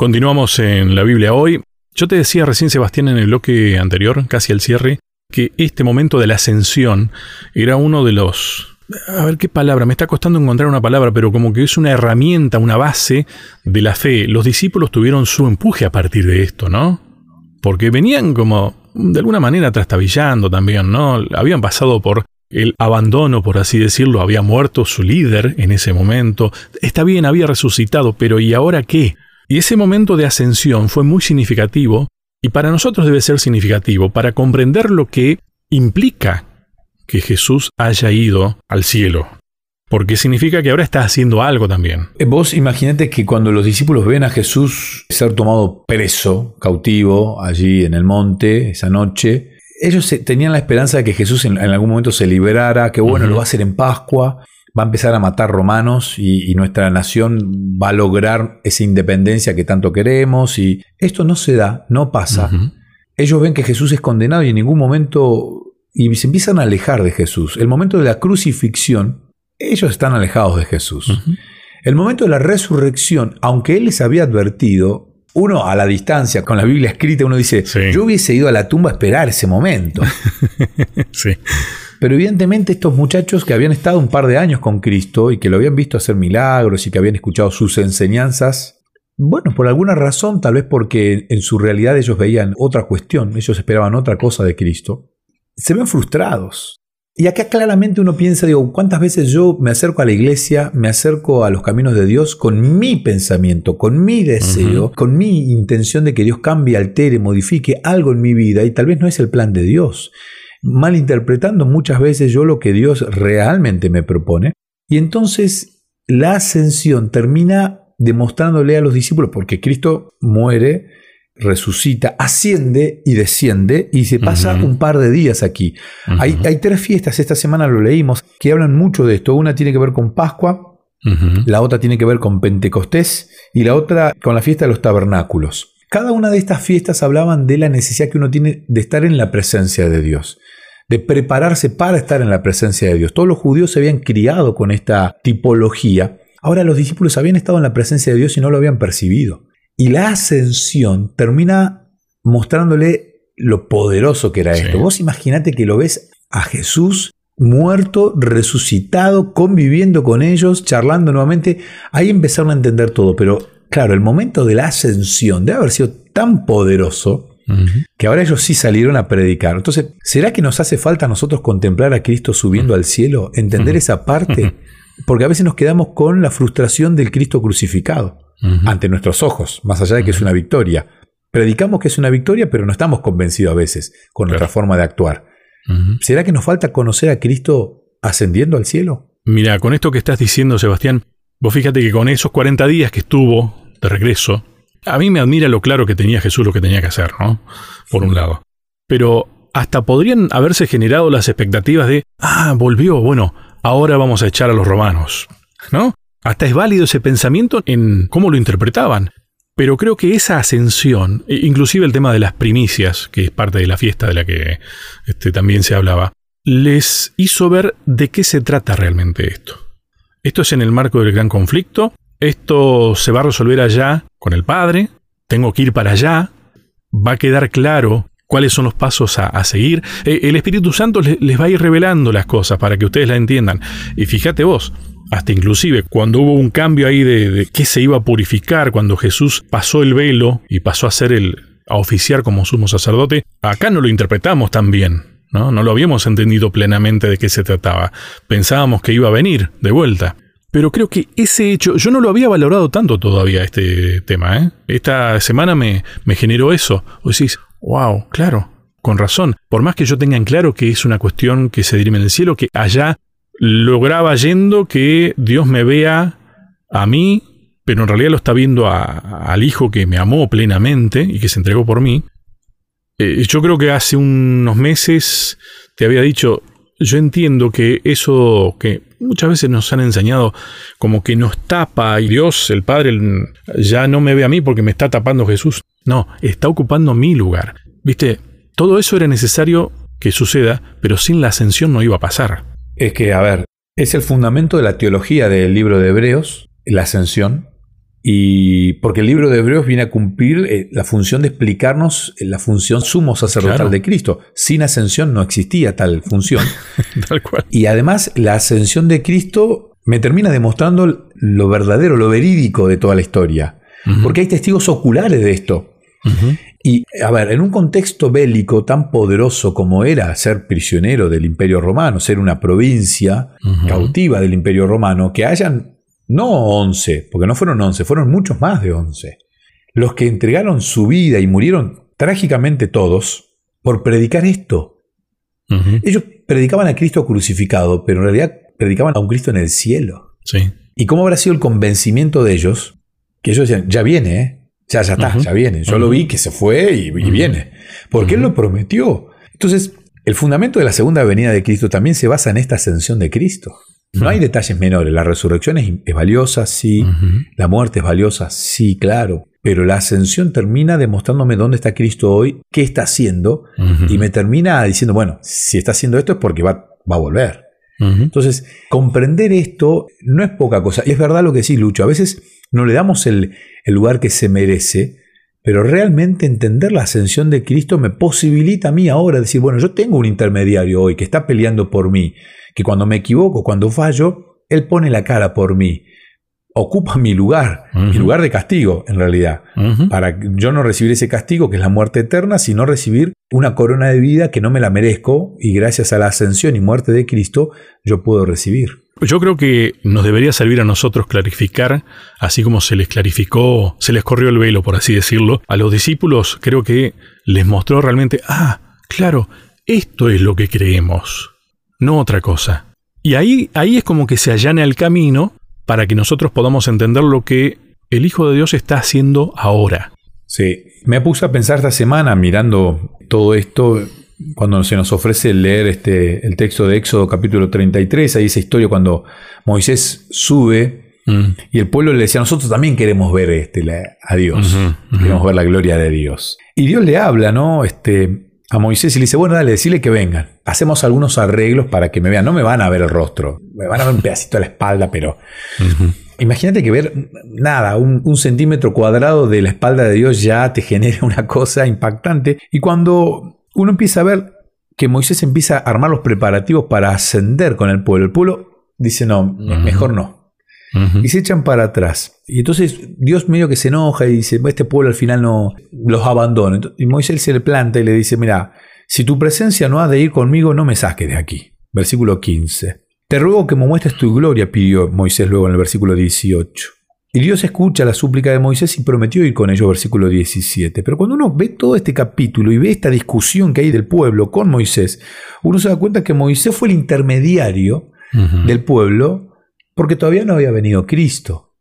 Continuamos en la Biblia hoy. Yo te decía recién, Sebastián, en el bloque anterior, casi al cierre, que este momento de la ascensión era uno de los... A ver qué palabra, me está costando encontrar una palabra, pero como que es una herramienta, una base de la fe. Los discípulos tuvieron su empuje a partir de esto, ¿no? Porque venían como, de alguna manera, trastabillando también, ¿no? Habían pasado por el abandono, por así decirlo, había muerto su líder en ese momento. Está bien, había resucitado, pero ¿y ahora qué? Y ese momento de ascensión fue muy significativo y para nosotros debe ser significativo para comprender lo que implica que Jesús haya ido al cielo. Porque significa que ahora está haciendo algo también. Eh, vos imaginate que cuando los discípulos ven a Jesús ser tomado preso, cautivo, allí en el monte, esa noche, ellos tenían la esperanza de que Jesús en, algún momento se liberara, que bueno, lo va a hacer en Pascua, va a empezar a matar romanos y, nuestra nación va a lograr esa independencia que tanto queremos y esto no se da, no pasa. Ellos ven que Jesús es condenado y en ningún momento y se empiezan a alejar de Jesús. El momento de la crucifixión, ellos están alejados de Jesús. El momento de la resurrección, aunque Él les había advertido, uno a la distancia, con la Biblia escrita, uno dice, yo hubiese ido a la tumba a esperar ese momento. sí. Pero evidentemente estos muchachos que habían estado un par de años con Cristo y que lo habían visto hacer milagros y que habían escuchado sus enseñanzas, bueno, por alguna razón, tal vez porque en su realidad ellos veían otra cuestión, ellos esperaban otra cosa de Cristo, se ven frustrados. Y acá claramente uno piensa, digo, ¿cuántas veces yo me acerco a la iglesia, me acerco a los caminos de Dios con mi pensamiento, con mi deseo, con mi intención de que Dios cambie, altere, modifique algo en mi vida y tal vez no es el plan de Dios? Malinterpretando muchas veces yo lo que Dios realmente me propone. Y entonces la ascensión termina demostrándole a los discípulos, porque Cristo muere, resucita, asciende y desciende y se pasa un par de días aquí. hay, hay, tres fiestas, esta semana lo leímos, que hablan mucho de esto. Una tiene que ver con Pascua, la otra tiene que ver con Pentecostés y la otra con la fiesta de los tabernáculos. Cada una de estas fiestas hablaban de la necesidad que uno tiene de estar en la presencia de Dios, de prepararse para estar en la presencia de Dios. Todos los judíos se habían criado con esta tipología. Ahora los discípulos habían estado en la presencia de Dios y no lo habían percibido. Y la ascensión termina mostrándole lo poderoso que era esto. Vos imaginate que lo ves a Jesús muerto, resucitado, conviviendo con ellos, charlando nuevamente. Ahí empezaron a entender todo, pero Claro, el momento de la ascensión debe haber sido tan poderoso que ahora ellos sí salieron a predicar. Entonces, ¿será que nos hace falta a nosotros contemplar a Cristo subiendo al cielo? ¿Entender esa parte? Porque a veces nos quedamos con la frustración del Cristo crucificado ante nuestros ojos, más allá de que es una victoria. Predicamos que es una victoria, pero no estamos convencidos a veces con nuestra forma de actuar. ¿Será que nos falta conocer a Cristo ascendiendo al cielo? Mira, con esto que estás diciendo, Sebastián, vos fíjate que con esos 40 días que estuvo de regreso, a mí me admira lo claro que tenía Jesús lo que tenía que hacer, ¿no? Por un lado. Pero hasta podrían haberse generado las expectativas de, ah, volvió, bueno, ahora vamos a echar a los romanos, ¿no? Hasta es válido ese pensamiento en cómo lo interpretaban. Pero creo que esa ascensión, e inclusive el tema de las primicias, que es parte de la fiesta de la que este, también se hablaba, les hizo ver de qué se trata realmente esto. Esto es en el marco del gran conflicto, esto se va a resolver allá con el Padre, tengo que ir para allá, va a quedar claro cuáles son los pasos a, seguir. Eh, el Espíritu Santo les, va a ir revelando las cosas para que ustedes la entiendan. Y fíjate vos, hasta inclusive cuando hubo un cambio ahí de, de qué se iba a purificar, cuando Jesús pasó el velo y pasó a ser el a oficiar como sumo sacerdote, acá no lo interpretamos tan bien, ¿no? No lo habíamos entendido plenamente de qué se trataba. Pensábamos que iba a venir de vuelta. Pero creo que ese hecho, yo no lo había valorado tanto todavía este tema. ¿eh? Esta semana me, generó eso. O decís, wow, claro, con razón. Por más que yo tenga en claro que es una cuestión que se dirime en el cielo, que allá lograba yendo que Dios me vea a mí, pero en realidad lo está viendo al Hijo que me amó plenamente y que se entregó por mí. Eh, yo creo que hace unos meses te había dicho, yo entiendo que eso que muchas veces nos han enseñado como que nos tapa y Dios, el Padre, ya no me ve a mí porque me está tapando Jesús. No, está ocupando mi lugar. Viste, todo eso era necesario que suceda, pero sin la ascensión no iba a pasar. Es que, a ver, es el fundamento de la teología del libro de Hebreos, la ascensión. Y porque el libro de Hebreos viene a cumplir eh, la función de explicarnos eh, la función sumo sacerdotal Claro. de Cristo. Sin ascensión no existía tal función. Tal cual. y además la ascensión de Cristo me termina demostrando lo verdadero, lo verídico de toda la historia. Porque hay testigos oculares de esto. Y, a ver, en un contexto bélico tan poderoso como era ser prisionero del Imperio Romano, ser una provincia cautiva del Imperio Romano, que hayan no 11, porque no fueron 11, fueron muchos más de 11, los que entregaron su vida y murieron trágicamente todos por predicar esto. Ellos predicaban a Cristo crucificado, pero en realidad predicaban a un Cristo en el cielo. Sí. ¿Y cómo habrá sido el convencimiento de ellos? Que ellos decían, ya viene, ¿eh? Ya, ya está, ya viene. Yo lo vi que se fue y, y viene. Porque Él lo prometió. Entonces, el fundamento de la segunda venida de Cristo también se basa en esta ascensión de Cristo. No hay detalles menores. La resurrección es, es valiosa, sí. La muerte es valiosa, sí, claro. Pero la ascensión termina demostrándome dónde está Cristo hoy, qué está haciendo, y me termina diciendo, bueno, si está haciendo esto es porque va, va a volver. Entonces, comprender esto no es poca cosa. Y es verdad lo que sí, Lucho. A veces no le damos el, el lugar que se merece, pero realmente entender la ascensión de Cristo me posibilita a mí ahora decir, bueno, yo tengo un intermediario hoy que está peleando por mí, que cuando me equivoco, cuando fallo, Él pone la cara por mí. Ocupa mi lugar, mi lugar de castigo, en realidad Ujú. para yo no recibir ese castigo que es la muerte eterna, sino recibir una corona de vida que no me la merezco y gracias a la ascensión y muerte de Cristo yo puedo recibir. Yo creo que nos debería servir a nosotros clarificar, así como se les clarificó, se les corrió el velo, por así decirlo, a los discípulos creo que les mostró realmente, ah, claro, esto es lo que creemos, no otra cosa. Y ahí, ahí es como que se allana el camino para que nosotros podamos entender lo que el Hijo de Dios está haciendo ahora. Sí, me puse a pensar esta semana mirando todo esto cuando se nos ofrece leer este, el texto de Éxodo capítulo 33, ahí esa historia cuando Moisés sube Mm. y el pueblo le decía, nosotros también queremos ver este, la- a Dios, queremos ver la gloria de Dios. Y Dios le habla, ¿no? Este, a Moisés y le dice, bueno, dale, decirle que vengan. Hacemos algunos arreglos para que me vean. No me van a ver el rostro, me van a ver un pedacito de la espalda, pero imagínate que ver nada, un, un centímetro cuadrado de la espalda de Dios ya te genera una cosa impactante. Y cuando uno empieza a ver que Moisés empieza a armar los preparativos para ascender con el pueblo, el pueblo dice, no, mejor no. Y se echan para atrás. Y entonces Dios medio que se enoja y dice, este pueblo al final no los abandona. Y Moisés se le planta y le dice, mira, si tu presencia no ha de ir conmigo, no me saques de aquí. Versículo 15. Te ruego que me muestres tu gloria, pidió Moisés luego en el versículo 18. Y Dios escucha la súplica de Moisés y prometió ir con ellos, versículo 17. Pero cuando uno ve todo este capítulo y ve esta discusión que hay del pueblo con Moisés, uno se da cuenta que Moisés fue el intermediario del pueblo porque todavía no había venido Cristo.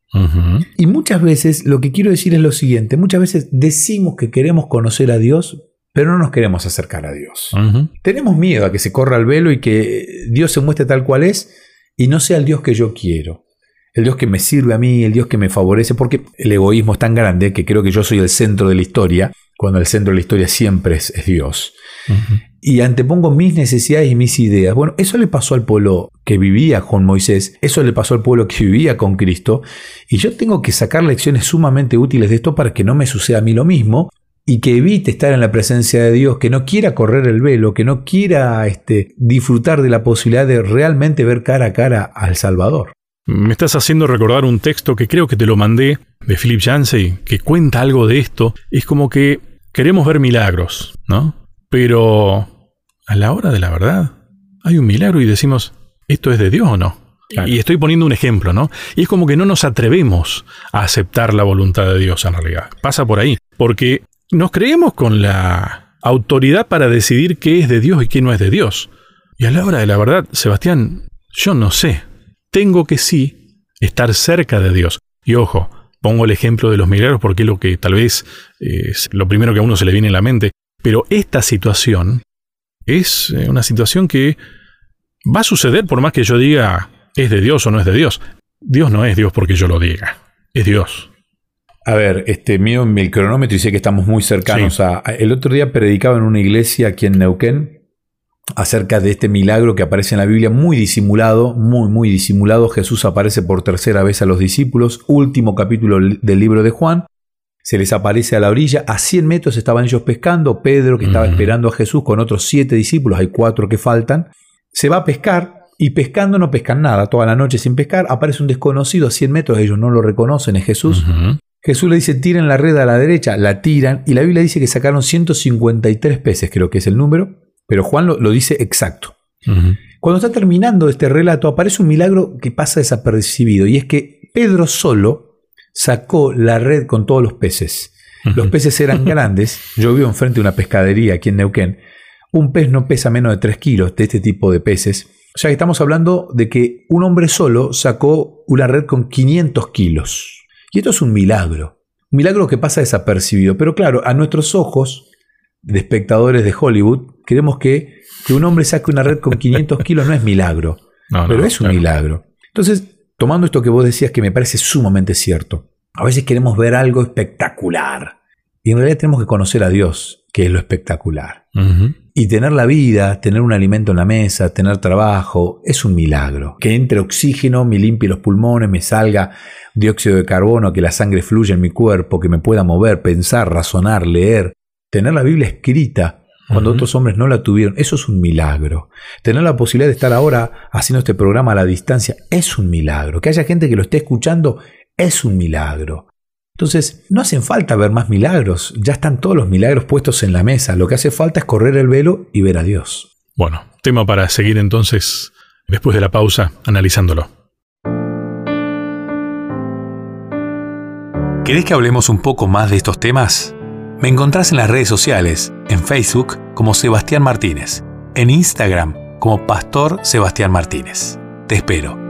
Y muchas veces lo que quiero decir es lo siguiente, muchas veces decimos que queremos conocer a Dios, pero no nos queremos acercar a Dios. Tenemos miedo a que se corra el velo y que Dios se muestre tal cual es y no sea el Dios que yo quiero. El Dios que me sirve a mí, el Dios que me favorece, porque el egoísmo es tan grande que creo que yo soy el centro de la historia, cuando el centro de la historia siempre es, es Dios y antepongo mis necesidades y mis ideas. Bueno, eso le pasó al pueblo que vivía con Moisés, eso le pasó al pueblo que vivía con Cristo, y yo tengo que sacar lecciones sumamente útiles de esto para que no me suceda a mí lo mismo y que evite estar en la presencia de Dios, que no quiera correr el velo, que no quiera este, disfrutar de la posibilidad de realmente ver cara a cara al Salvador. Me estás haciendo recordar un texto que creo que te lo mandé de Philip Yancey, que cuenta algo de esto. Es como que queremos ver milagros, ¿no? Pero a la hora de la verdad, hay un milagro y decimos, ¿esto es de Dios o no? Claro. Y estoy poniendo un ejemplo, ¿no? Y es como que no nos atrevemos a aceptar la voluntad de Dios en realidad. Pasa por ahí. Porque nos creemos con la autoridad para decidir qué es de Dios y qué no es de Dios. Y a la hora de la verdad, Sebastián, yo no sé. Tengo que sí estar cerca de Dios. Y ojo, pongo el ejemplo de los milagros porque es lo que tal vez es lo primero que a uno se le viene a la mente. Pero esta situación es eh, una situación que va a suceder por más que yo diga es de Dios o no es de Dios. Dios no es Dios porque yo lo diga. Es Dios. A ver, este, mío en el cronómetro y sé que estamos muy cercanos Sí. a, a- El otro día predicaba en una iglesia aquí en Neuquén acerca de este milagro que aparece en la Biblia, muy disimulado, muy, muy disimulado. Jesús aparece por tercera vez a los discípulos, último capítulo del libro de Juan. Se les aparece a la orilla, a 100 metros estaban ellos pescando, Pedro que estaba esperando a Jesús con otros siete discípulos, hay cuatro que faltan, se va a pescar y pescando no pescan nada, toda la noche sin pescar, aparece un desconocido a 100 metros, ellos no lo reconocen, es Jesús. Jesús le dice, tiren la red a la derecha, la tiran, y la Biblia dice que sacaron 153 peces, creo que es el número, pero Juan lo, dice exacto. Cuando está terminando este relato, aparece un milagro que pasa desapercibido, y es que Pedro solo sacó la red con todos los peces. Los peces eran grandes. Yo vivo enfrente de una pescadería aquí en Neuquén. Un pez no pesa menos de 3 kilos de este tipo de peces. O sea que estamos hablando de que un hombre solo sacó una red con 500 kilos. Y esto es un milagro. Un milagro que pasa desapercibido. Pero claro, a nuestros ojos de espectadores de Hollywood, creemos que que un hombre saque una red con 500 kilos no es milagro, pero es un milagro. Entonces, tomando esto que vos decías que me parece sumamente cierto, a veces queremos ver algo espectacular y en realidad tenemos que conocer a Dios, que es lo espectacular. Y tener la vida, tener un alimento en la mesa, tener trabajo, es un milagro. Que entre oxígeno, me limpie los pulmones, me salga dióxido de carbono, que la sangre fluya en mi cuerpo, que me pueda mover, pensar, razonar, leer, tener la Biblia escrita cuando otros hombres no la tuvieron, eso es un milagro. Tener la posibilidad de estar ahora haciendo este programa a la distancia es un milagro. Que haya gente que lo esté escuchando es un milagro. Entonces, no hacen falta ver más milagros, ya están todos los milagros puestos en la mesa. Lo que hace falta es correr el velo y ver a Dios. Bueno, tema para seguir entonces, después de la pausa, analizándolo. ¿Querés que hablemos un poco más de estos temas? Me encontrás en las redes sociales, en Facebook como Sebastián Martínez, en Instagram como Pastor Sebastián Martínez. Te espero.